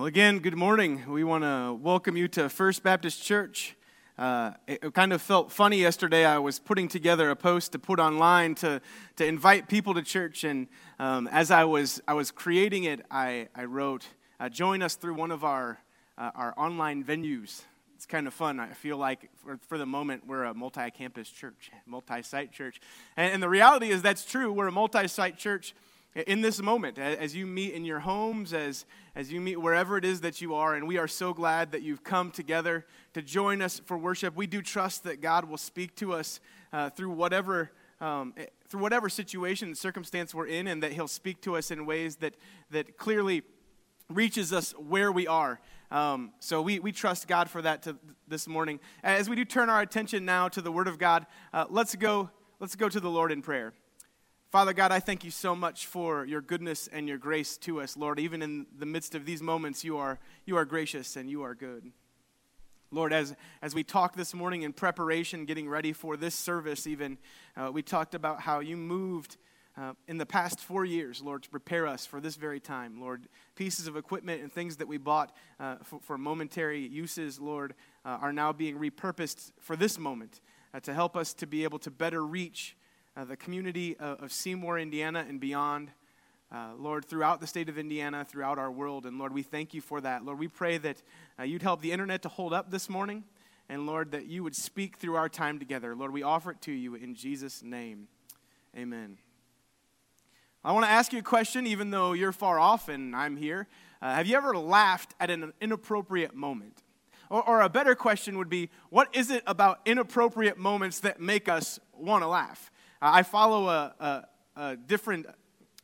Well, again, good morning. We want to welcome you to First Baptist Church. Uh, it kind of felt funny yesterday. I was putting together a post to put online to, to invite people to church, and um, as I was, I was creating it, I, I wrote, uh, Join us through one of our, uh, our online venues. It's kind of fun. I feel like for, for the moment, we're a multi campus church, multi site church. And, and the reality is that's true. We're a multi site church in this moment as you meet in your homes as, as you meet wherever it is that you are and we are so glad that you've come together to join us for worship. We do trust that god will speak to us uh, through whatever um, through whatever situation and circumstance we're in and that he'll speak to us in ways that that clearly reaches us where we are. Um, so we, we trust god for that to, this morning. As we do turn our attention now to the word of god uh, let's go let's go to the lord in prayer Father God, I thank you so much for your goodness and your grace to us, Lord. Even in the midst of these moments, you are, you are gracious and you are good. Lord, as, as we talked this morning in preparation, getting ready for this service, even, uh, we talked about how you moved uh, in the past four years, Lord, to prepare us for this very time. Lord, pieces of equipment and things that we bought uh, for, for, momentary uses, Lord, uh, are now being repurposed for this moment uh, to help us to be able to better reach uh, the community of, of, Seymour, Indiana, and beyond. Uh, Lord, throughout the state of Indiana, throughout our world. And Lord, we thank you for that. Lord, we pray that uh, you'd help the internet to hold up this morning. And Lord, that you would speak through our time together. Lord, we offer it to you in Jesus' name. Amen. I want to ask you a question, even though you're far off and I'm here. Uh, have you ever laughed at an inappropriate moment? Or, or, a better question would be what is it about inappropriate moments that make us want to laugh? I follow a, a, a, different,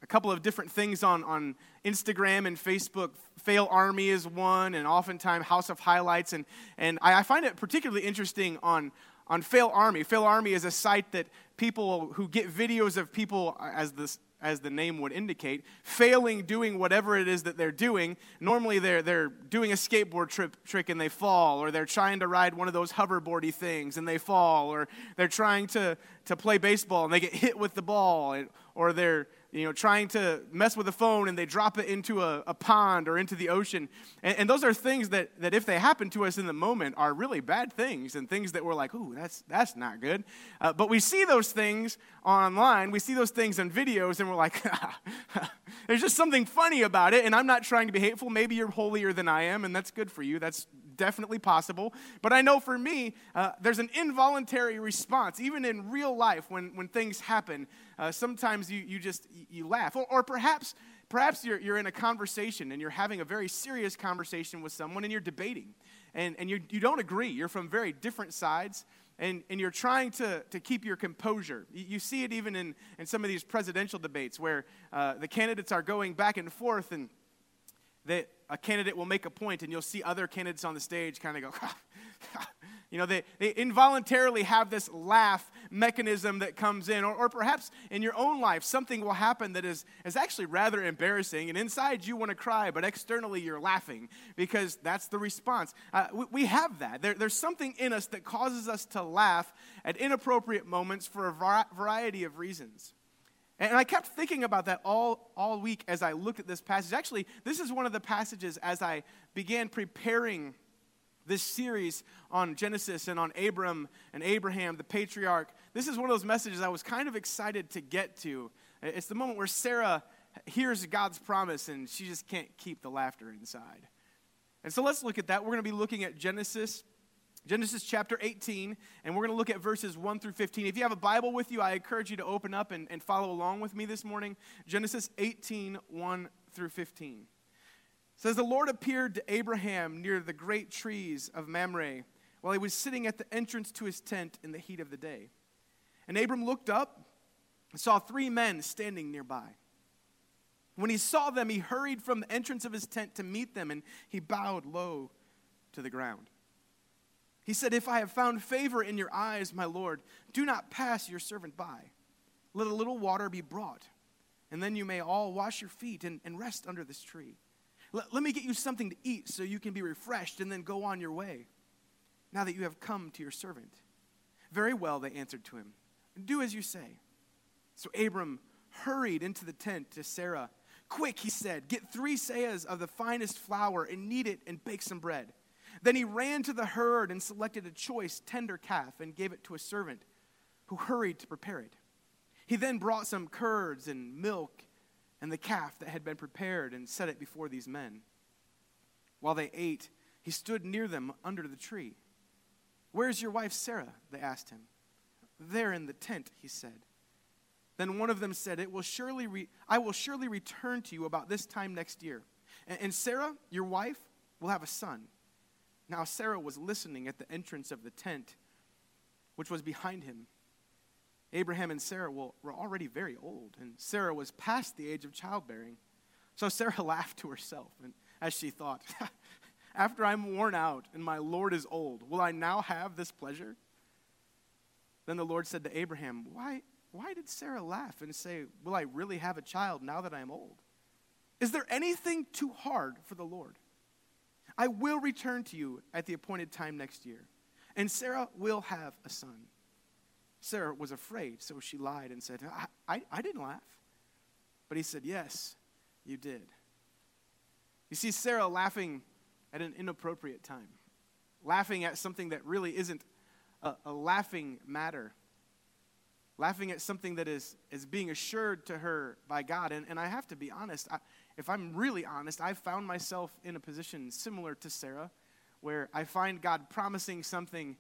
a couple of different things on, on Instagram and Facebook. Fail Army is one, and oftentimes House of Highlights. And, and I, I find it particularly interesting on, on Fail Army. Fail Army is a site that people who get videos of people, as this as the name would indicate, failing doing whatever it is that they're doing. Normally, they're, they're doing a skateboard trip, trick and they fall, or they're trying to ride one of those hoverboardy things and they fall, or they're trying to, to play baseball and they get hit with the ball, or they're you know, trying to mess with a phone and they drop it into a, a pond or into the ocean. And, and, those are things that, that, if they happen to us in the moment, are really bad things and things that we're like, ooh, that's, that's not good. Uh, but we see those things online, we see those things in videos, and we're like, there's just something funny about it. And I'm not trying to be hateful. Maybe you're holier than I am, and that's good for you. That's definitely possible. But I know for me, uh, there's an involuntary response, even in real life when, when things happen. Uh, sometimes you, you just you laugh. Or, or perhaps, perhaps you're, you're in a conversation and you're having a very serious conversation with someone and you're debating. And, and you, you don't agree. You're from very different sides and, and you're trying to, to keep your composure. You, see it even in, in some of these presidential debates where uh, the candidates are going back and forth and that a candidate will make a point and you'll see other candidates on the stage kind of go, you know, they, they involuntarily have this laugh mechanism that comes in. Or, or perhaps in your own life, something will happen that is, is actually rather embarrassing. And inside you want to cry, but externally you're laughing because that's the response. Uh, we, we, have that. There, there's something in us that causes us to laugh at inappropriate moments for a variety of reasons. And I kept thinking about that all, all week as I looked at this passage. Actually, this is one of the passages as I began preparing this series on Genesis and on Abram and Abraham, the patriarch. This is one of those messages I was kind of excited to get to. It's the moment where Sarah hears God's promise and she just can't keep the laughter inside. And so let's look at that. We're going to be looking at Genesis Genesis chapter 18, and we're going to look at verses 1 through 15. If you have a Bible with you, I encourage you to open up and, and follow along with me this morning. Genesis 18, 1 through 15. It says, The Lord appeared to Abraham near the great trees of Mamre while he was sitting at the entrance to his tent in the heat of the day. And Abram looked up and saw three men standing nearby. When he saw them, he hurried from the entrance of his tent to meet them, and he bowed low to the ground. He said, If I have found favor in your eyes, my Lord, do not pass your servant by. Let a little water be brought, and then you may all wash your feet and, and rest under this tree. Let, let me get you something to eat so you can be refreshed and then go on your way, now that you have come to your servant. Very well, they answered to him. Do as you say. So Abram hurried into the tent to Sarah Quick, he said, get three seahs of the finest flour and knead it and bake some bread. Then he ran to the herd and selected a choice, tender calf and gave it to a servant who hurried to prepare it. He then brought some curds and milk and the calf that had been prepared and set it before these men. While they ate, he stood near them under the tree. Where's your wife Sarah? They asked him. There in the tent, he said. Then one of them said, it will surely re- I will surely return to you about this time next year. And, and Sarah, your wife, will have a son. Now Sarah was listening at the entrance of the tent, which was behind him. Abraham and Sarah were already very old, and Sarah was past the age of childbearing. So Sarah laughed to herself, and as she thought, After I'm worn out and my Lord is old, will I now have this pleasure? Then the Lord said to Abraham, Why, why did Sarah laugh and say, Will I really have a child now that I am old? Is there anything too hard for the Lord? I will return to you at the appointed time next year, and Sarah will have a son. Sarah was afraid, so she lied and said, I, I, I didn't laugh. But he said, Yes, you did. You see Sarah laughing at an inappropriate time, laughing at something that really isn't a, a laughing matter, laughing at something that is, is being assured to her by God. And, and I have to be honest, I, if I'm really honest, I've found myself in a position similar to Sarah, where I find God promising something,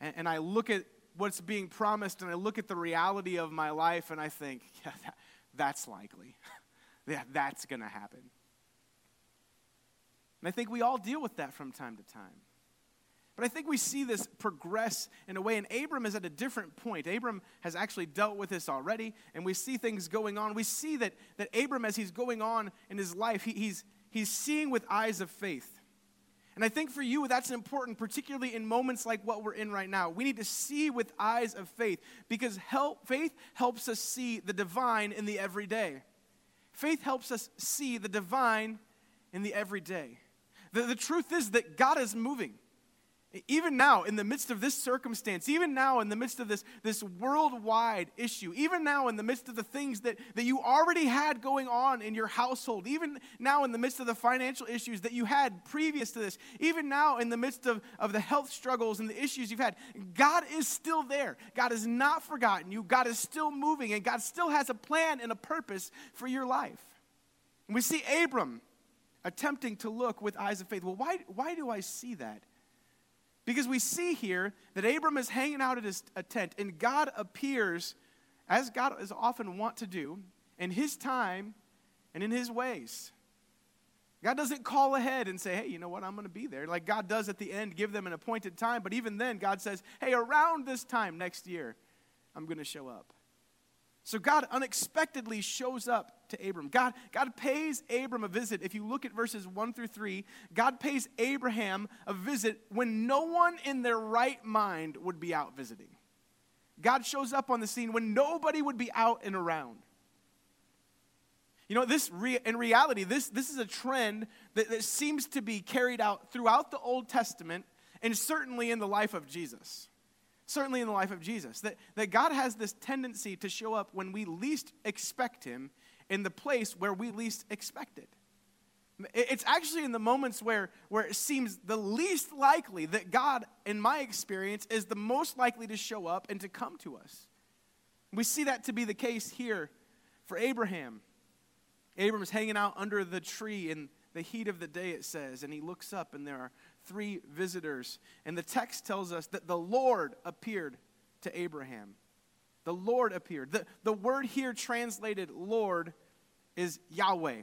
and, and I look at what's being promised and I look at the reality of my life and I think, yeah, that, that's likely. yeah, that's going to happen. And I think we all deal with that from time to time. But I think we see this progress in a way, and Abram is at a different point. Abram has actually dealt with this already, and we see things going on. We see that, that Abram, as he's going on in his life, he, he's, he's seeing with eyes of faith. And I think for you, that's important, particularly in moments like what we're in right now. We need to see with eyes of faith because help, faith helps us see the divine in the everyday. Faith helps us see the divine in the everyday. The, the truth is that God is moving. Even now, in the midst of this circumstance, even now, in the midst of this, this worldwide issue, even now, in the midst of the things that, that you already had going on in your household, even now, in the midst of the financial issues that you had previous to this, even now, in the midst of, of the health struggles and the issues you've had, God is still there. God has not forgotten you. God is still moving, and God still has a plan and a purpose for your life. And we see Abram attempting to look with eyes of faith. Well, why, why do I see that? Because we see here that Abram is hanging out at his tent, and God appears, as God is often wont to do, in his time and in his ways. God doesn't call ahead and say, hey, you know what, I'm going to be there. Like God does at the end, give them an appointed time. But even then, God says, hey, around this time next year, I'm going to show up. So God unexpectedly shows up to Abram. God, God pays Abram a visit. If you look at verses 1 through 3, God pays Abraham a visit when no one in their right mind would be out visiting. God shows up on the scene when nobody would be out and around. You know, this re- in reality, this, this is a trend that, that seems to be carried out throughout the Old Testament and certainly in the life of Jesus certainly in the life of Jesus, that, that God has this tendency to show up when we least expect Him in the place where we least expect it. It's actually in the moments where, where it seems the least likely that God, in my experience, is the most likely to show up and to come to us. We see that to be the case here for Abraham. Abram is hanging out under the tree in the heat of the day, it says, and he looks up, and there are three visitors. And the text tells us that the Lord appeared to Abraham. The Lord appeared. The, the word here translated Lord is Yahweh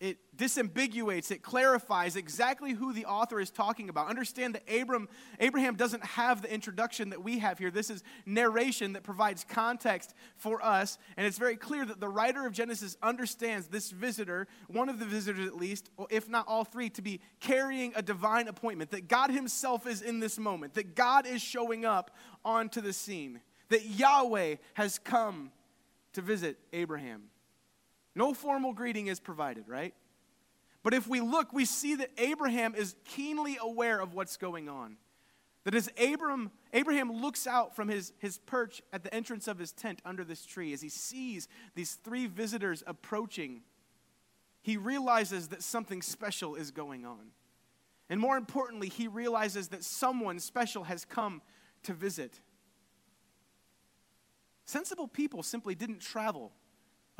it disambiguates, it clarifies exactly who the author is talking about. Understand that Abram, Abraham doesn't have the introduction that we have here. This is narration that provides context for us, and it's very clear that the writer of Genesis understands this visitor, one of the visitors at least, if not all three, to be carrying a divine appointment, that God himself is in this moment, that God is showing up onto the scene, that Yahweh has come to visit Abraham. No formal greeting is provided, right? But if we look, we see that Abraham is keenly aware of what's going on. That as Abraham looks out from his, his perch at the entrance of his tent under this tree, as he sees these three visitors approaching, he realizes that something special is going on. And more importantly, he realizes that someone special has come to visit. Sensible people simply didn't travel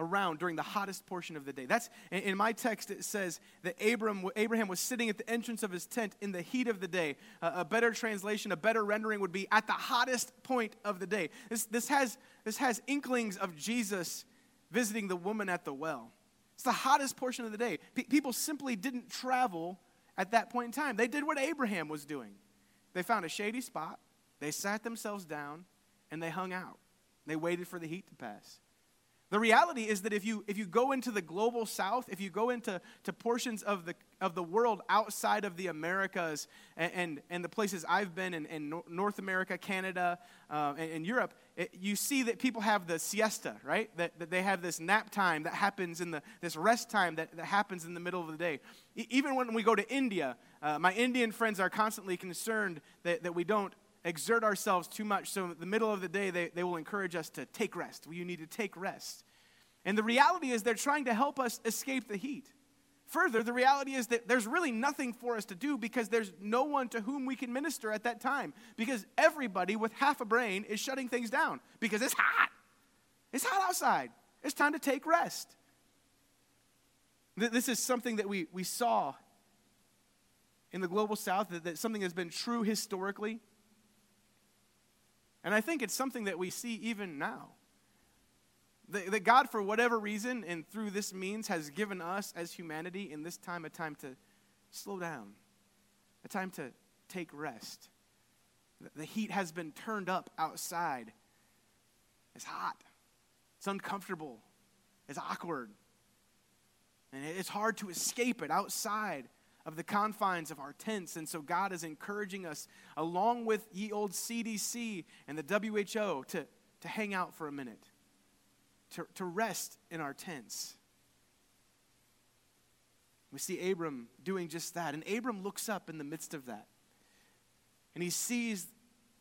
around during the hottest portion of the day. That's in my text it says that Abram, Abraham was sitting at the entrance of his tent in the heat of the day. Uh, a better translation, a better rendering would be at the hottest point of the day. This, this, has, this has inklings of Jesus visiting the woman at the well. It's the hottest portion of the day. P- people simply didn't travel at that point in time. They did what Abraham was doing. They found a shady spot, they sat themselves down, and they hung out. They waited for the heat to pass. The reality is that if you, if you go into the global south, if you go into to portions of the, of the world outside of the Americas and, and, and the places I've been in, in North America, Canada, uh, and, and, Europe, it, you see that people have the siesta, right? That, that they have this nap time that happens in the, this rest time that, that happens in the middle of the day. E- even when we go to India, uh, my Indian friends are constantly concerned that, that we don't exert ourselves too much. So, in the middle of the day, they, they will encourage us to take rest. You need to take rest. And the reality is, they're trying to help us escape the heat. Further, the reality is that there's really nothing for us to do because there's no one to whom we can minister at that time. Because everybody with half a brain is shutting things down because it's hot. It's hot outside. It's time to take rest. This is something that we, we saw in the global south, that, that something has been true historically. And I think it's something that we see even now. That, that God, for whatever reason, and through this means, has given us as humanity in this time a time to slow down, a time to take rest. The heat has been turned up outside. It's hot, it's uncomfortable, it's awkward, and it's hard to escape it outside of the confines of our tents. And so God is encouraging us, along with ye old CDC and the WHO, to, to hang out for a minute, to, to rest in our tents. We see Abram doing just that. And Abram looks up in the midst of that. And he sees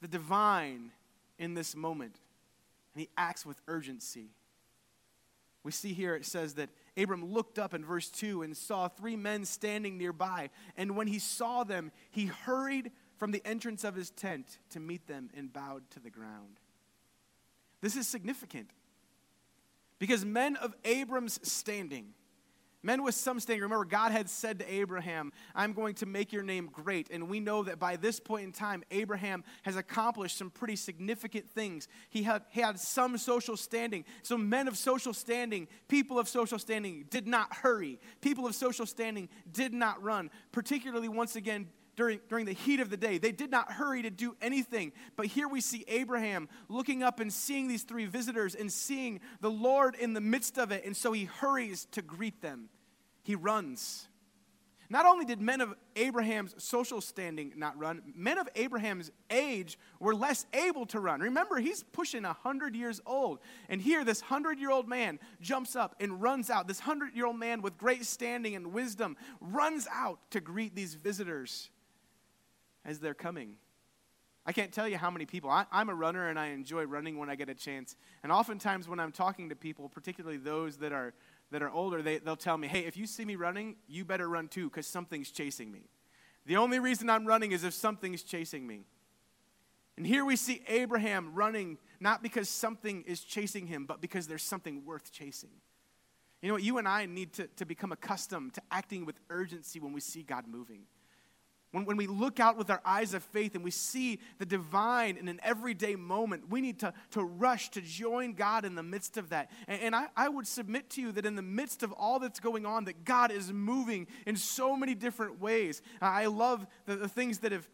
the divine in this moment. And he acts with urgency. We see here it says that Abram looked up in verse 2 and saw three men standing nearby. And when he saw them, he hurried from the entrance of his tent to meet them and bowed to the ground. This is significant because men of Abram's standing Men with some standing. Remember, God had said to Abraham, I'm going to make your name great. And we know that by this point in time, Abraham has accomplished some pretty significant things. He had, he had some social standing. So, men of social standing, people of social standing, did not hurry. People of social standing did not run. Particularly, once again, during, during the heat of the day. They did not hurry to do anything. But here we see Abraham looking up and seeing these three visitors and seeing the Lord in the midst of it. And so he hurries to greet them. He runs. Not only did men of Abraham's social standing not run, men of Abraham's age were less able to run. Remember, he's pushing 100 years old. And here, this 100 year old man jumps up and runs out. This 100 year old man with great standing and wisdom runs out to greet these visitors as they're coming. I can't tell you how many people. I, am a runner and I enjoy running when I get a chance. And oftentimes, when I'm talking to people, particularly those that are, that are older, they, they'll tell me, hey, if you see me running, you better run too because something's chasing me. The only reason I'm running is if something's chasing me. And here we see Abraham running not because something is chasing him, but because there's something worth chasing. You know what? You and I need to, to become accustomed to acting with urgency when we see God moving. When, when we look out with our eyes of faith and we see the divine in an everyday moment, we need to, to rush to join God in the midst of that. And, and I, I would submit to you that in the midst of all that's going on, that God is moving in so many different ways. I love the, the things that have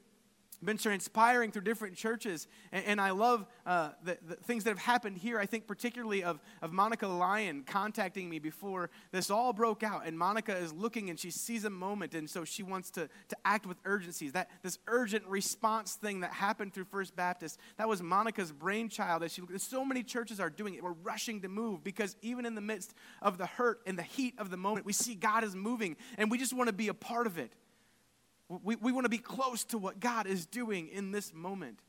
been transpiring through different churches. And, and I love uh, the, the, things that have happened here. I think particularly of, of Monica Lyon contacting me before this all broke out. And Monica is looking and she sees a moment, and so she wants to, to act with urgency. That this urgent response thing that happened through First Baptist, that was Monica's brainchild. As she so many churches are doing it. We're rushing to move because even in the midst of the hurt and the heat of the moment, we see God is moving, and we just want to be a part of it. We, we want to be close to what God is doing in this moment.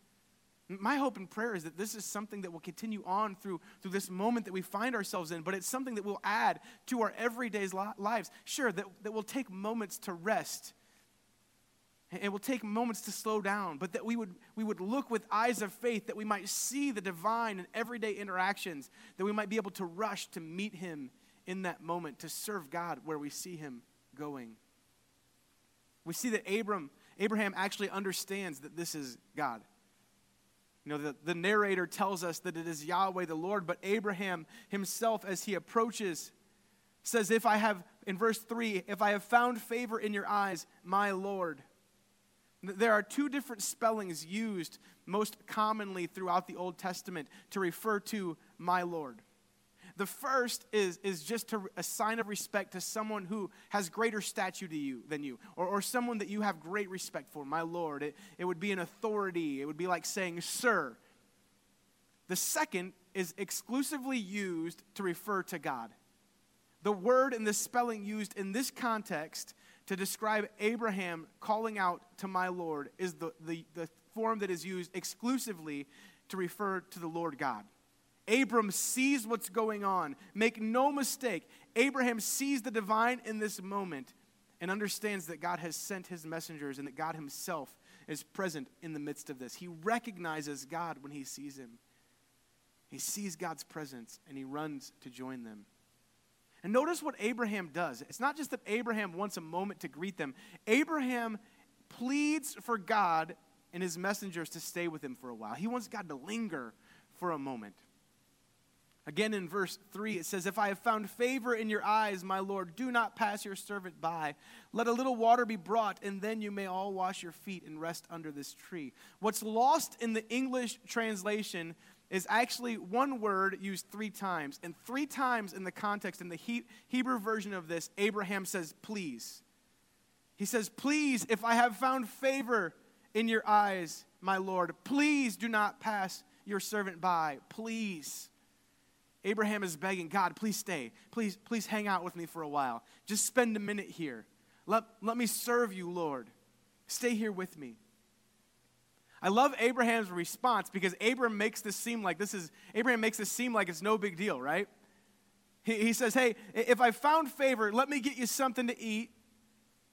My hope and prayer is that this is something that will continue on through, through this moment that we find ourselves in, but it's something that will add to our everyday lives. Sure, that, that will take moments to rest. It will take moments to slow down, but that we would, we would look with eyes of faith, that we might see the divine in everyday interactions, that we might be able to rush to meet Him in that moment, to serve God where we see Him going. We see that Abram, Abraham actually understands that this is God. You know, the, the narrator tells us that it is Yahweh the Lord, but Abraham himself, as he approaches, says, If I have, in verse 3, if I have found favor in your eyes, my Lord. There are two different spellings used most commonly throughout the Old Testament to refer to my Lord. The first is, is just to, a sign of respect to someone who has greater stature to you than you, or, or someone that you have great respect for, my Lord. It, it would be an authority. It would be like saying, Sir. The second is exclusively used to refer to God. The word and the spelling used in this context to describe Abraham calling out to my Lord is the, the, the form that is used exclusively to refer to the Lord God. Abram sees what's going on. Make no mistake, Abraham sees the divine in this moment and understands that God has sent his messengers and that God himself is present in the midst of this. He recognizes God when he sees him. He sees God's presence and he runs to join them. And notice what Abraham does. It's not just that Abraham wants a moment to greet them, Abraham pleads for God and his messengers to stay with him for a while. He wants God to linger for a moment. Again, in verse 3, it says, If I have found favor in your eyes, my Lord, do not pass your servant by. Let a little water be brought, and then you may all wash your feet and rest under this tree. What's lost in the English translation is actually one word used three times. And three times in the context, in the he- Hebrew version of this, Abraham says, Please. He says, Please, if I have found favor in your eyes, my Lord, please do not pass your servant by. Please. Abraham is begging, God, please stay. Please, please hang out with me for a while. Just spend a minute here. Let, let me serve you, Lord. Stay here with me. I love Abraham's response because Abraham makes this seem like this is Abraham makes this seem like it's no big deal, right? He, he says, Hey, if I found favor, let me get you something to eat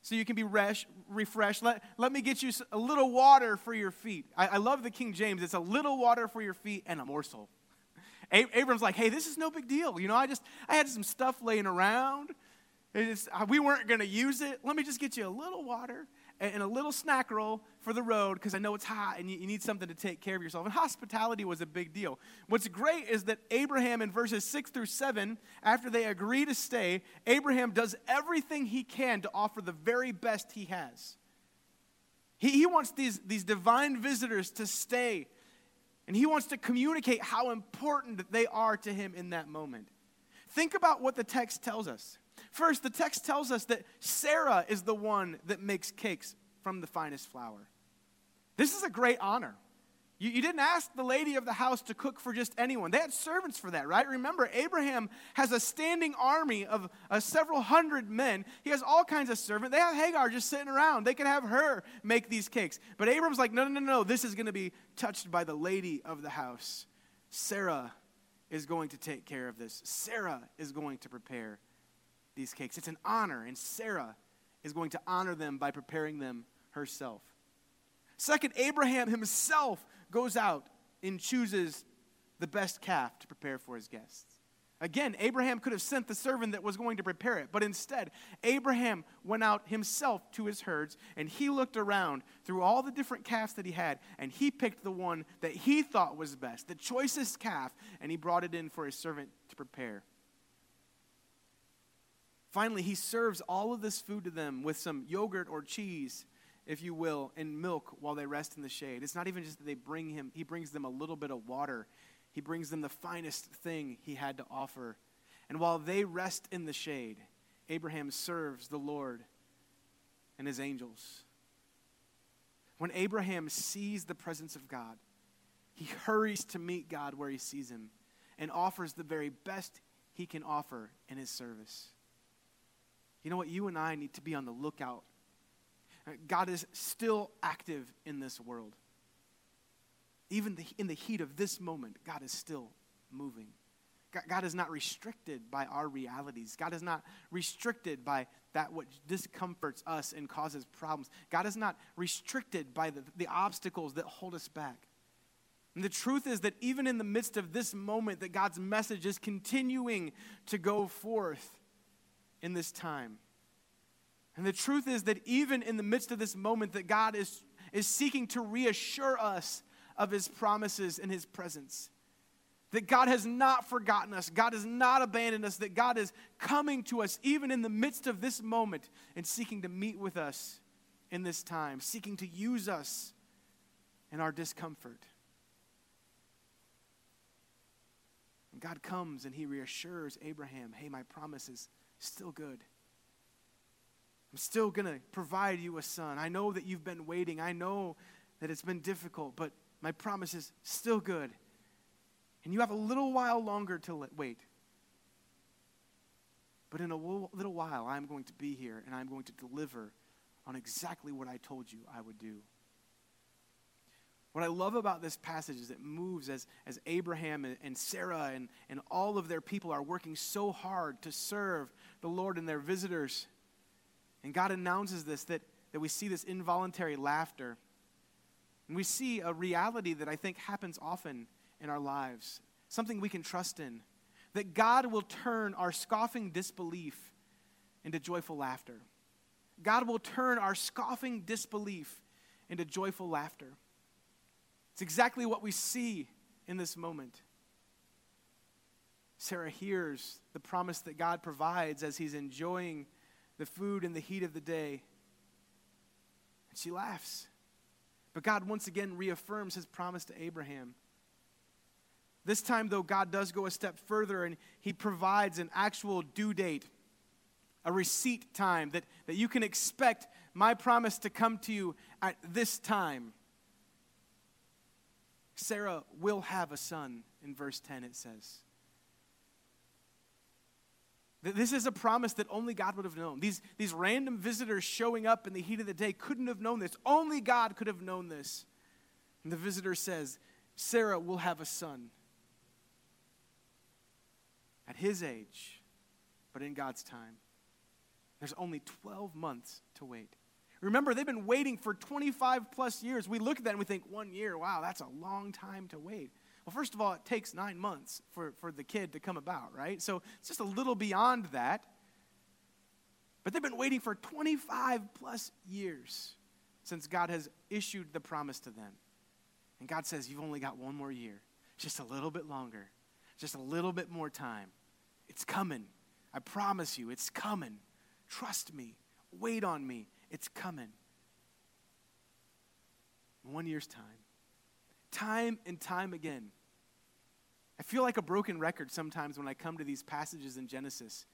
so you can be resh, refreshed. Let, let me get you a little water for your feet. I, I love the King James. It's a little water for your feet and a morsel. Abram's like, hey, this is no big deal. You know, I just, I had some stuff laying around. It's, we weren't going to use it. Let me just get you a little water and, a little snack roll for the road because I know it's hot and you, you, need something to take care of yourself. And hospitality was a big deal. What's great is that Abraham, in verses 6 through 7, after they agree to stay, Abraham does everything he can to offer the very best he has. He, he wants these, these divine visitors to stay and he wants to communicate how important they are to him in that moment. Think about what the text tells us. First, the text tells us that Sarah is the one that makes cakes from the finest flour. This is a great honor. You, you, didn't ask the lady of the house to cook for just anyone. They had servants for that, right? Remember, Abraham has a standing army of uh, several hundred men. He has all kinds of servants. They have Hagar just sitting around. They could have her make these cakes. But Abraham's like, no, no, no, no. This is going to be touched by the lady of the house. Sarah is going to take care of this. Sarah is going to prepare these cakes. It's an honor, and Sarah is going to honor them by preparing them herself. Second, Abraham himself goes out and chooses the best calf to prepare for his guests. Again, Abraham could have sent the servant that was going to prepare it, but instead, Abraham went out himself to his herds and he looked around through all the different calves that he had and he picked the one that he thought was best, the choicest calf, and he brought it in for his servant to prepare. Finally, he serves all of this food to them with some yogurt or cheese if you will, and milk while they rest in the shade. It's not even just that they bring him, he brings them a little bit of water. He brings them the finest thing he had to offer. And while they rest in the shade, Abraham serves the Lord and his angels. When Abraham sees the presence of God, he hurries to meet God where he sees him and offers the very best he can offer in his service. You know what? You and I need to be on the lookout God is still active in this world. Even the, in the heat of this moment, God is still moving. God is not restricted by our realities. God is not restricted by that which discomforts us and causes problems. God is not restricted by the, the obstacles that hold us back. And the truth is that even in the midst of this moment, that God's message is continuing to go forth in this time. And the truth is that even in the midst of this moment, that God is, is seeking to reassure us of his promises and his presence. That God has not forgotten us, God has not abandoned us, that God is coming to us even in the midst of this moment and seeking to meet with us in this time, seeking to use us in our discomfort. And God comes and he reassures Abraham hey, my promise is still good. I'm still going to provide you a son. I know that you've been waiting. I know that it's been difficult, but my promise is still good. And you have a little while longer to wait. But in a little while, I'm going to be here and I'm going to deliver on exactly what I told you I would do. What I love about this passage is it moves as, as Abraham and, and Sarah and, and all of their people are working so hard to serve the Lord and their visitors. And God announces this that, that we see this involuntary laughter. And we see a reality that I think happens often in our lives, something we can trust in. That God will turn our scoffing disbelief into joyful laughter. God will turn our scoffing disbelief into joyful laughter. It's exactly what we see in this moment. Sarah hears the promise that God provides as he's enjoying the food in the heat of the day. And she laughs. But God once again reaffirms his promise to Abraham. This time, though, God does go a step further and he provides an actual due date, a receipt time that, that you can expect my promise to come to you at this time. Sarah will have a son, in verse 10, it says. This is a promise that only God would have known. These, these random visitors showing up in the heat of the day couldn't have known this. Only God could have known this. And the visitor says, Sarah will have a son at his age, but in God's time. There's only 12 months to wait. Remember, they've been waiting for 25 plus years. We look at that and we think, one year, wow, that's a long time to wait. Well, first of all, it takes nine months for, for the kid to come about, right? So it's just a little beyond that. But they've been waiting for 25 plus years since God has issued the promise to them. And God says, You've only got one more year, just a little bit longer, just a little bit more time. It's coming. I promise you, it's coming. Trust me. Wait on me. It's coming. One year's time time and time again. I feel like a broken record sometimes when I come to these passages in Genesis.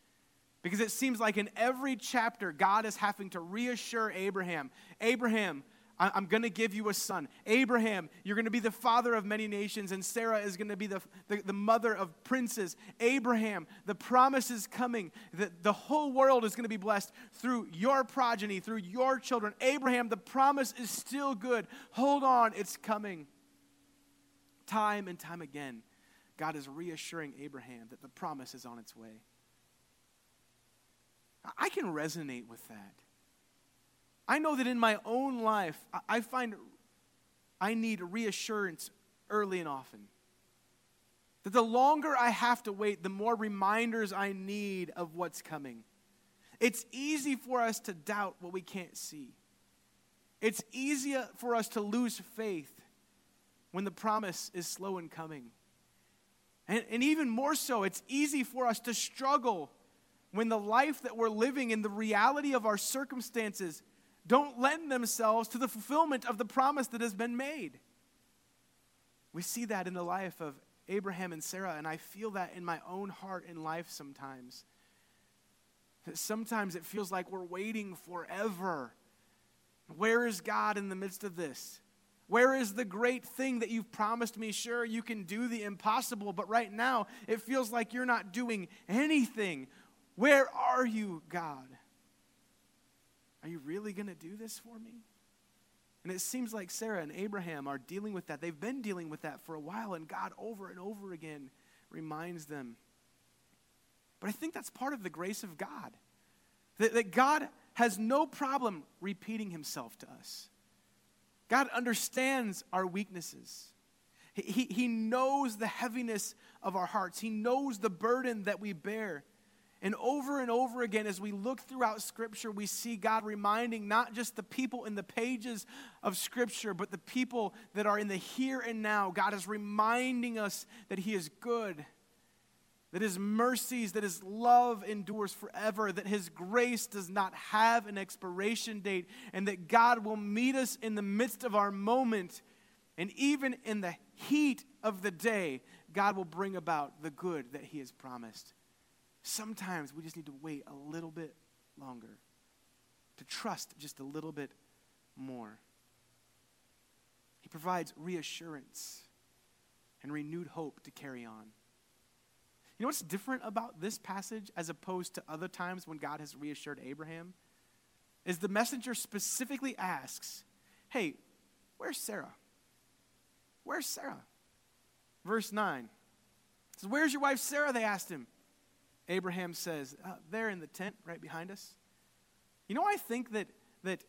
Because it seems like in every chapter, God is having to reassure Abraham Abraham, I'm going to give you a son. Abraham, you're going to be the father of many nations, and Sarah is going to be the, the, the, mother of princes. Abraham, the promise is coming that the whole world is going to be blessed through your progeny, through your children. Abraham, the promise is still good. Hold on, it's coming. Time and time again, God is reassuring Abraham that the promise is on its way. I can resonate with that. I know that in my own life, I find I need reassurance early and often. That the longer I have to wait, the more reminders I need of what's coming. It's easy for us to doubt what we can't see. It's easier for us to lose faith when the promise is slow in coming. And, and even more so, it's easy for us to struggle when the life that we're living and the reality of our circumstances don't lend themselves to the fulfillment of the promise that has been made. We see that in the life of Abraham and Sarah, and I feel that in my own heart and life sometimes. Sometimes it feels like we're waiting forever. Where is God in the midst of this? Where is the great thing that you've promised me? Sure, you can do the impossible, but right now it feels like you're not doing anything. Where are you, God? Are you really going to do this for me? And it seems like Sarah and Abraham are dealing with that. They've been dealing with that for a while, and God over and over again reminds them. But I think that's part of the grace of God. That, that God has no problem repeating himself to us. God understands our weaknesses. He, he, knows the heaviness of our hearts. He knows the burden that we bear. And over and over again, as we look throughout Scripture, we see God reminding not just the people in the pages of Scripture, but the people that are in the here and now. God is reminding us that He is good, that His mercies, that His love endures forever, that His grace does not have an expiration date, and that God will meet us in the midst of our moment. And even in the heat of the day, God will bring about the good that He has promised. Sometimes we just need to wait a little bit longer, to trust just a little bit more. He provides reassurance and renewed hope to carry on. You know what's different about this passage as opposed to other times when God has reassured Abraham? Is the messenger specifically asks, Hey, where's Sarah? Where's Sarah? Verse 9 says, Where's your wife Sarah? They asked him. Abraham says, uh, There in the tent right behind us. You know, I think that, that,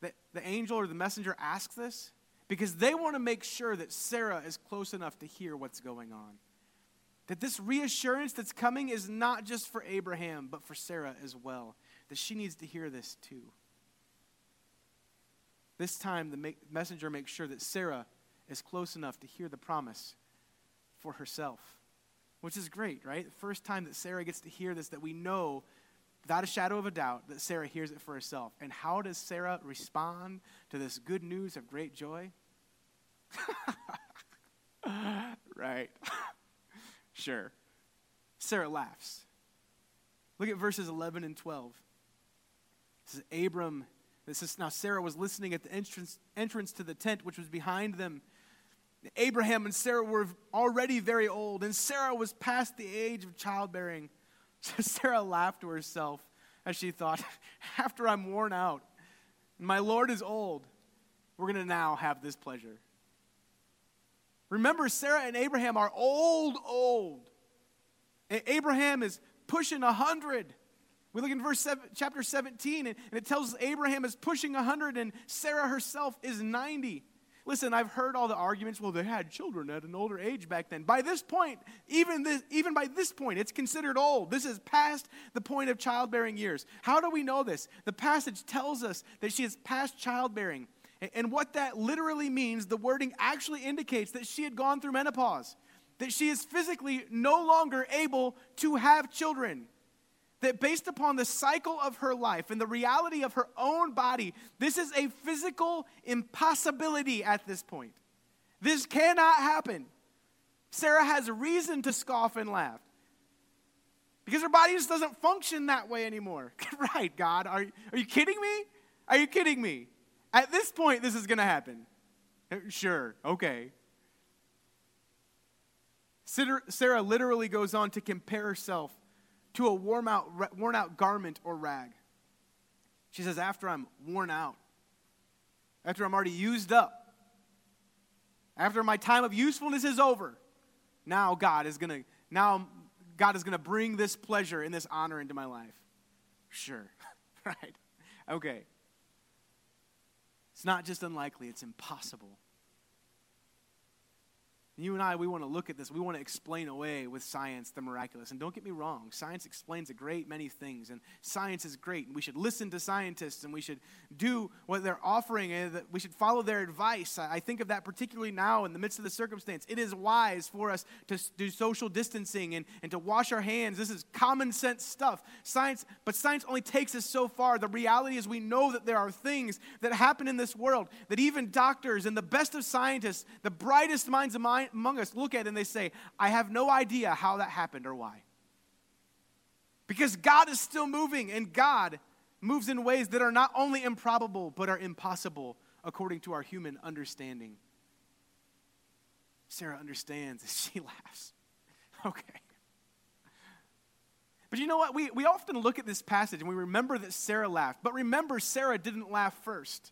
that the angel or the messenger asks this because they want to make sure that Sarah is close enough to hear what's going on. That this reassurance that's coming is not just for Abraham, but for Sarah as well. That she needs to hear this too. This time, the messenger makes sure that Sarah is close enough to hear the promise for herself which is great, right? The first time that Sarah gets to hear this, that we know without a shadow of a doubt that Sarah hears it for herself. And how does Sarah respond to this good news of great joy? right. sure. Sarah laughs. Look at verses 11 and 12. This is Abram. This is now Sarah was listening at the entrance, entrance to the tent, which was behind them. Abraham and Sarah were already very old, and Sarah was past the age of childbearing. So Sarah laughed to herself as she thought, After I'm worn out, my Lord is old, we're going to now have this pleasure. Remember, Sarah and Abraham are old, old. Abraham is pushing 100. We look in verse seven, chapter 17, and, and it tells us Abraham is pushing 100, and Sarah herself is 90. Listen, I've heard all the arguments. Well, they had children at an older age back then. By this point, even this, even by this point, it's considered old. This is past the point of childbearing years. How do we know this? The passage tells us that she is past childbearing. And what that literally means, the wording actually indicates that she had gone through menopause, that she is physically no longer able to have children that based upon the cycle of her life and the reality of her own body, this is a physical impossibility at this point. This cannot happen. Sarah has reason to scoff and laugh because her body just doesn't function that way anymore. right, God, are, are you kidding me? Are you kidding me? At this point, this is going to happen. Uh, sure, okay. Sarah literally goes on to compare herself to a worn out, worn out garment or rag. She says, After I'm worn out, after I'm already used up, after my time of usefulness is over, now God is going to, now God is going to bring this pleasure and this honor into my life. Sure. right? Okay. It's not just unlikely, it's impossible. You and I, we want to look at this. We want to explain away with science the miraculous. And don't get me wrong, science explains a great many things, and science is great. And we should listen to scientists, and we should do what they're offering, and we should follow their advice. I think of that particularly now in the midst of the circumstance. It is wise for us to do social distancing and, and to wash our hands. This is common sense stuff. Science, but science only takes us so far. The reality is we know that there are things that happen in this world that even doctors and the best of scientists, the brightest minds of mind among us look at it and they say, I have no idea how that happened or why. Because God is still moving, and God moves in ways that are not only improbable, but are impossible according to our human understanding. Sarah understands as she laughs. Okay. But you know what? We, we often look at this passage and we remember that Sarah laughed. But remember, Sarah didn't laugh first.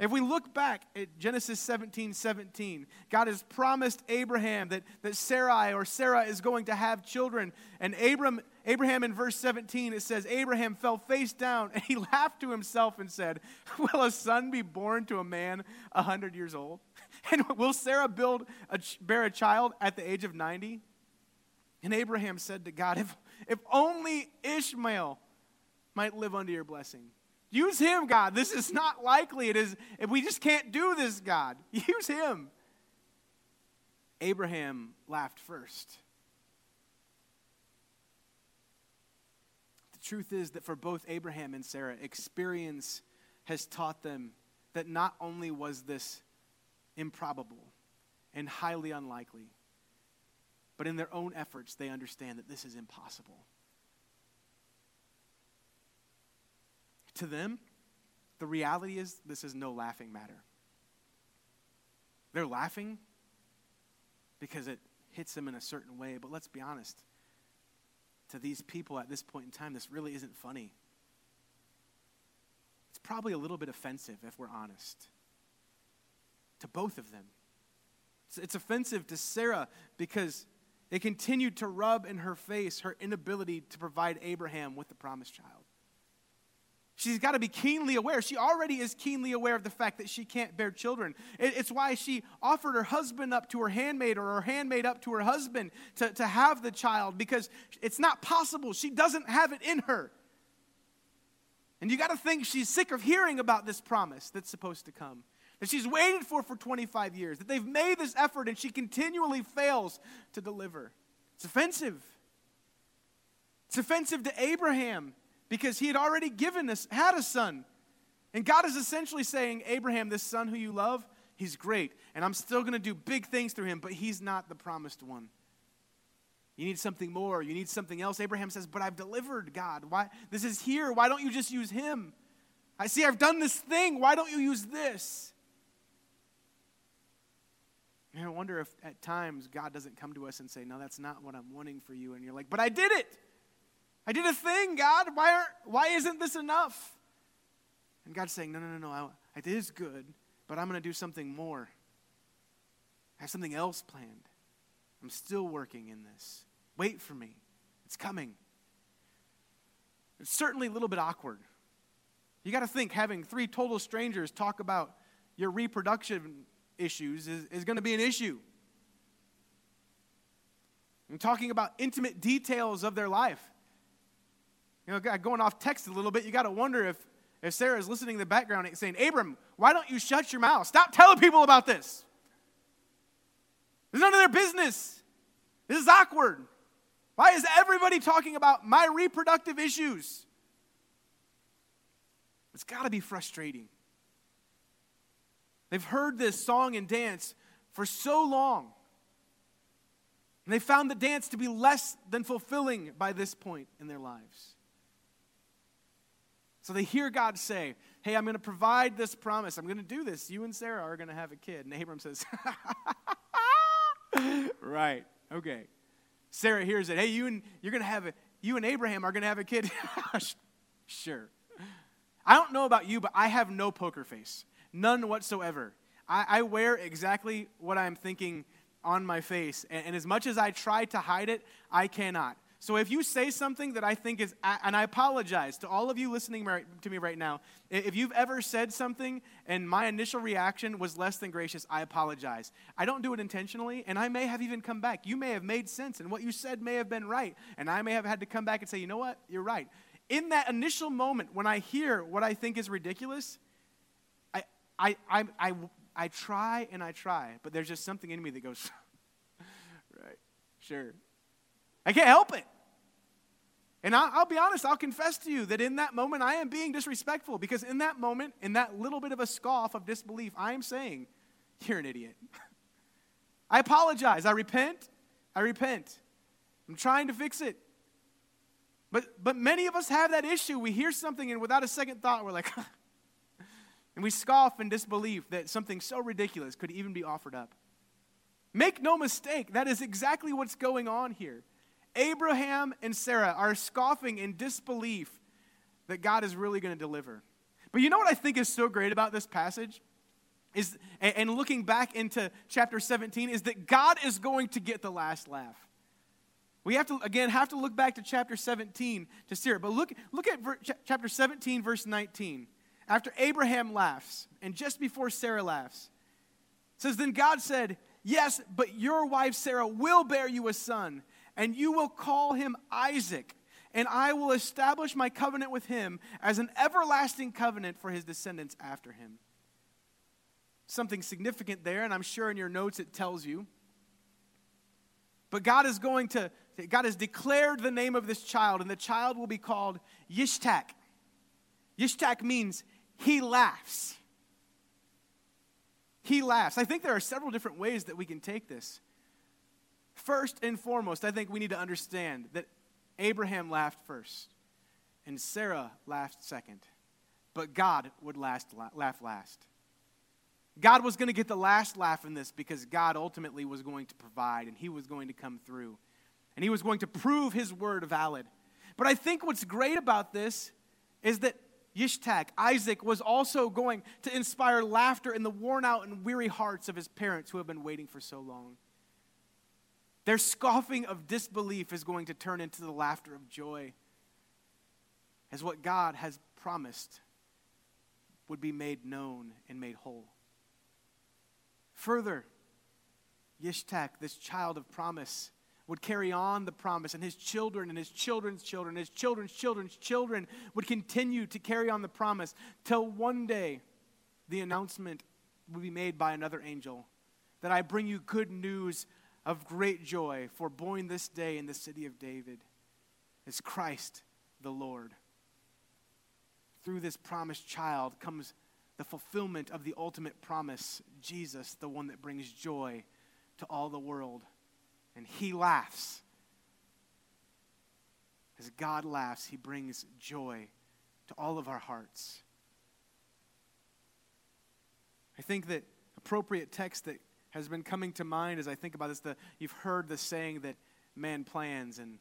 If we look back at Genesis 17 17, God has promised Abraham that, that Sarai or Sarah is going to have children. And Abram, Abraham in verse 17, it says, Abraham fell face down and he laughed to himself and said, Will a son be born to a man a 100 years old? And will Sarah build a, bear a child at the age of 90? And Abraham said to God, If, if only Ishmael might live under your blessing. Use him, God. This is not likely. It is if we just can't do this, God. Use him. Abraham laughed first. The truth is that for both Abraham and Sarah, experience has taught them that not only was this improbable and highly unlikely, but in their own efforts, they understand that this is impossible. To them, the reality is this is no laughing matter. They're laughing because it hits them in a certain way, but let's be honest. To these people at this point in time, this really isn't funny. It's probably a little bit offensive if we're honest. To both of them. It's, it's offensive to Sarah because it continued to rub in her face her inability to provide Abraham with the promised child. She's got to be keenly aware. She already is keenly aware of the fact that she can't bear children. It's why she offered her husband up to her handmaid or her handmaid up to her husband to, to have the child because it's not possible. She doesn't have it in her. And you got to think she's sick of hearing about this promise that's supposed to come, that she's waited for for 25 years, that they've made this effort and she continually fails to deliver. It's offensive. It's offensive to Abraham because he had already given us, had a son. And God is essentially saying, Abraham, this son who you love, he's great. And I'm still going to do big things through him, but he's not the promised one. You need something more. You need something else. Abraham says, But I've delivered, God. Why? This is here. Why don't you just use him? I see I've done this thing. Why don't you use this? And I wonder if at times God doesn't come to us and say, No, that's not what I'm wanting for you. And you're like, But I did it. I did a thing, God. Why, aren't, why isn't this enough? And God's saying, No, no, no, no. I, it is good, but I'm going to do something more. I have something else planned. I'm still working in this. Wait for me. It's coming. It's certainly a little bit awkward. You got to think having three total strangers talk about your reproduction issues is, is going to be an issue. And talking about intimate details of their life. You know, going off text a little bit, you got to wonder if, if Sarah is listening in the background saying, Abram, why don't you shut your mouth? Stop telling people about this. It's none of their business. This is awkward. Why is everybody talking about my reproductive issues? It's got to be frustrating. They've heard this song and dance for so long. And they found the dance to be less than fulfilling by this point in their lives. So they hear God say, Hey, I'm going to provide this promise. I'm going to do this. You and Sarah are going to have a kid. And Abram says, Right, okay. Sarah hears it. Hey, you and you're going to have a, you and Abraham are going to have a kid. sure. I don't know about you, but I have no poker face, none whatsoever. I, I wear exactly what I'm thinking on my face, and, and as much as I try to hide it, I cannot. So if you say something that I think is, and I apologize to all of you listening to me right now, if you've ever said something and my initial reaction was less than gracious, I apologize. I don't do it intentionally, and I may have even come back. You may have made sense, and what you said may have been right, and I may have had to come back and say, you know what, you're right. In that initial moment, when I hear what I think is ridiculous, I, I, I, I, I try and I try, but there's just something in me that goes, right, sure. I can't help it. And I'll, be honest, I'll confess to you that in that moment I am being disrespectful because in that moment, in that little bit of a scoff of disbelief, I am saying, You're an idiot. I apologize. I repent. I repent. I'm trying to fix it. But, but many of us have that issue. We hear something and without a second thought, we're like, and we scoff in disbelief that something so ridiculous could even be offered up. Make no mistake, that is exactly what's going on here. Abraham and Sarah are scoffing in disbelief that God is really going to deliver. But you know what I think is so great about this passage? Is, and looking back into chapter 17, is that God is going to get the last laugh. We have to, again, have to look back to chapter 17 to see it. But look, look at ver, chapter 17, verse 19. After Abraham laughs, and just before Sarah laughs, says, Then God said, Yes, but your wife Sarah will bear you a son, and you will call him Isaac and I will establish my covenant with him as an everlasting covenant for his descendants after him. Something significant there, and I'm sure in your notes it tells you. But God is going to, God has declared the name of this child, and the child will be called Yishtak. Yishtak means he laughs. He laughs. I think there are several different ways that we can take this. First and foremost, I think we need to understand that Abraham laughed first, and Sarah laughed second, but God would last, laugh last. God was going to get the last laugh in this because God ultimately was going to provide and he was going to come through. And he was going to prove his word valid. But I think what's great about this is that Yishtak, Isaac, was also going to inspire laughter in the worn out and weary hearts of his parents who have been waiting for so long. Their scoffing of disbelief is going to turn into the laughter of joy as what God has promised would be made known and made whole. Further, Yishtak, this child of promise, would carry on the promise, and his children and his children's children, his children's children's children would continue to carry on the promise till one day the announcement would be made by another angel that I bring you good news of great joy, for born this day in the city of David is Christ the Lord. Through this promised child comes the fulfillment of the ultimate promise Jesus, the one that brings joy to all the world. And he laughs. As God laughs, he brings joy to all of our hearts. I think that appropriate text that has been coming to mind as I think about this. The, you've heard the saying that man plans and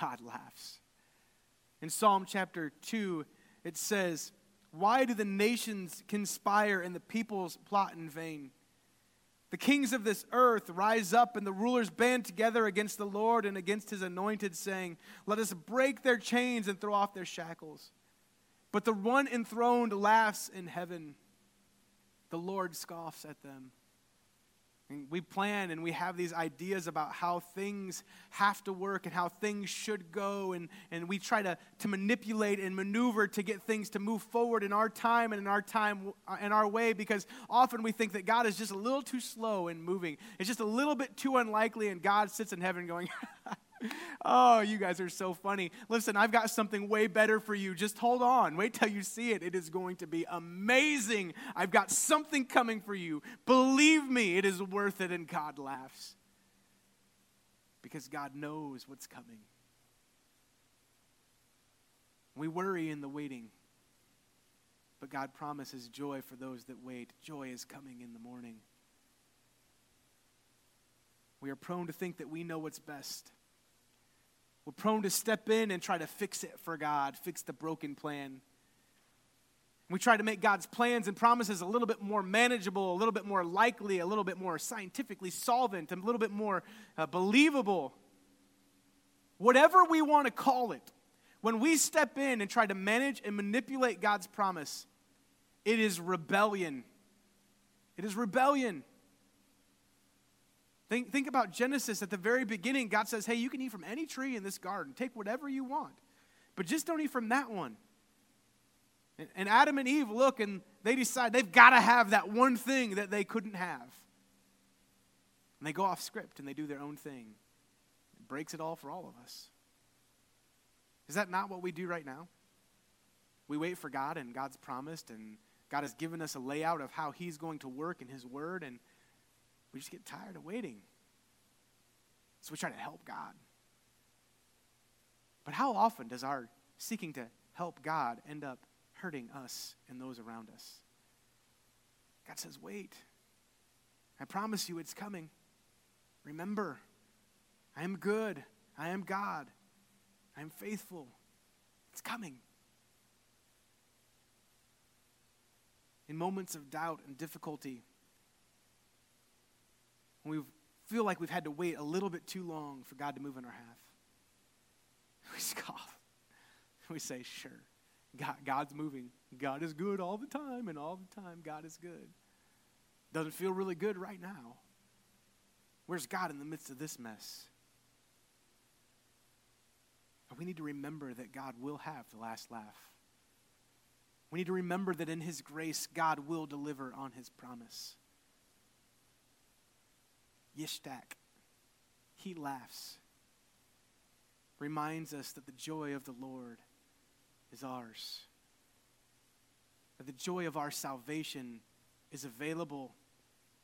God laughs. In Psalm chapter 2, it says, Why do the nations conspire and the peoples plot in vain? The kings of this earth rise up and the rulers band together against the Lord and against his anointed, saying, Let us break their chains and throw off their shackles. But the one enthroned laughs in heaven. The Lord scoffs at them. We plan and we have these ideas about how things have to work and how things should go, and, and we try to, to manipulate and maneuver to get things to move forward in our time and in our time in our way because often we think that God is just a little too slow in moving. It's just a little bit too unlikely, and God sits in heaven going, oh, you guys are so funny. Listen, I've got something way better for you. Just hold on. Wait till you see it. It is going to be amazing. I've got something coming for you. Believe me, it is worth it. And God laughs because God knows what's coming. We worry in the waiting, but God promises joy for those that wait. Joy is coming in the morning. We are prone to think that we know what's best. We're prone to step in and try to fix it for God, fix the broken plan. We try to make God's plans and promises a little bit more manageable, a little bit more likely, a little bit more scientifically solvent, a little bit more uh, believable. Whatever we want to call it, when we step in and try to manage and manipulate God's promise, it is rebellion. It is rebellion. Think, think about Genesis at the very beginning. God says, Hey, you can eat from any tree in this garden. Take whatever you want, but just don't eat from that one. And, and Adam and Eve look and they decide they've got to have that one thing that they couldn't have. And they go off script and they do their own thing. It breaks it all for all of us. Is that not what we do right now? We wait for God and God's promised, and God has given us a layout of how He's going to work in His Word, and we just get tired of waiting. So we try to help God. But how often does our seeking to help God end up hurting us and those around us? God says, wait. I promise you it's coming. Remember, I am good. I am God. I am faithful. It's coming. In moments of doubt and difficulty, when we feel like we've had to wait a little bit too long for God to move in our half, we scoff. We say, sure, God, God's moving. God is good all the time, and all the time, God is good. Doesn't feel really good right now. Where's God in the midst of this mess? But we need to remember that God will have the last laugh. We need to remember that in His grace, God will deliver on His promise. Yishtak, He laughs, reminds us that the joy of the Lord is ours, that the joy of our salvation is available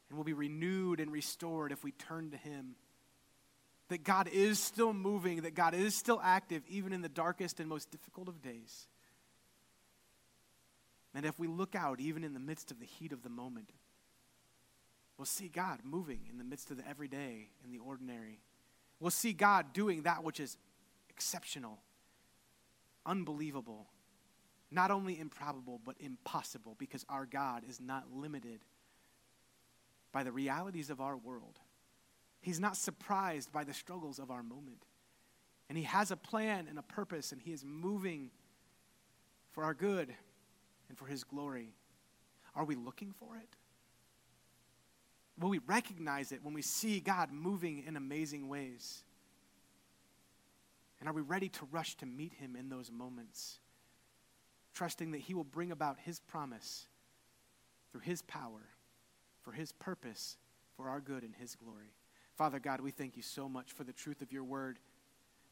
and will be renewed and restored if we turn to Him that God is still moving, that God is still active, even in the darkest and most difficult of days. And if we look out, even in the midst of the heat of the moment, we'll see God moving in the midst of the everyday and the ordinary. We'll see God doing that which is exceptional, unbelievable, not only improbable, but impossible, because our God is not limited by the realities of our world. He's not surprised by the struggles of our moment. And He has a plan and a purpose, and He is moving for our good and for His glory. Are we looking for it? Will we recognize it when we see God moving in amazing ways? And are we ready to rush to meet Him in those moments, trusting that He will bring about His promise through His power, for His purpose, for our good and His glory? Father God, we thank you so much for the truth of your word.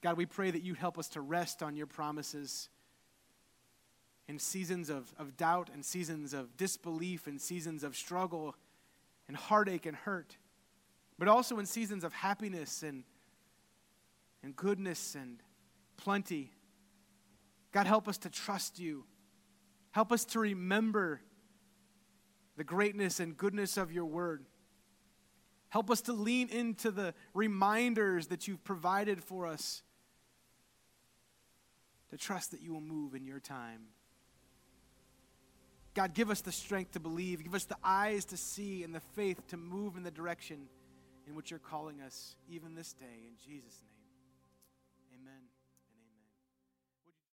God, we pray that you help us to rest on your promises in seasons of, of doubt and seasons of disbelief and seasons of struggle and heartache and hurt, but also in seasons of happiness and, and goodness and plenty. God, help us to trust you. Help us to remember the greatness and goodness of your word. Help us to lean into the reminders that you've provided for us to trust that you will move in your time. God, give us the strength to believe. Give us the eyes to see and the faith to move in the direction in which you're calling us, even this day, in Jesus' name.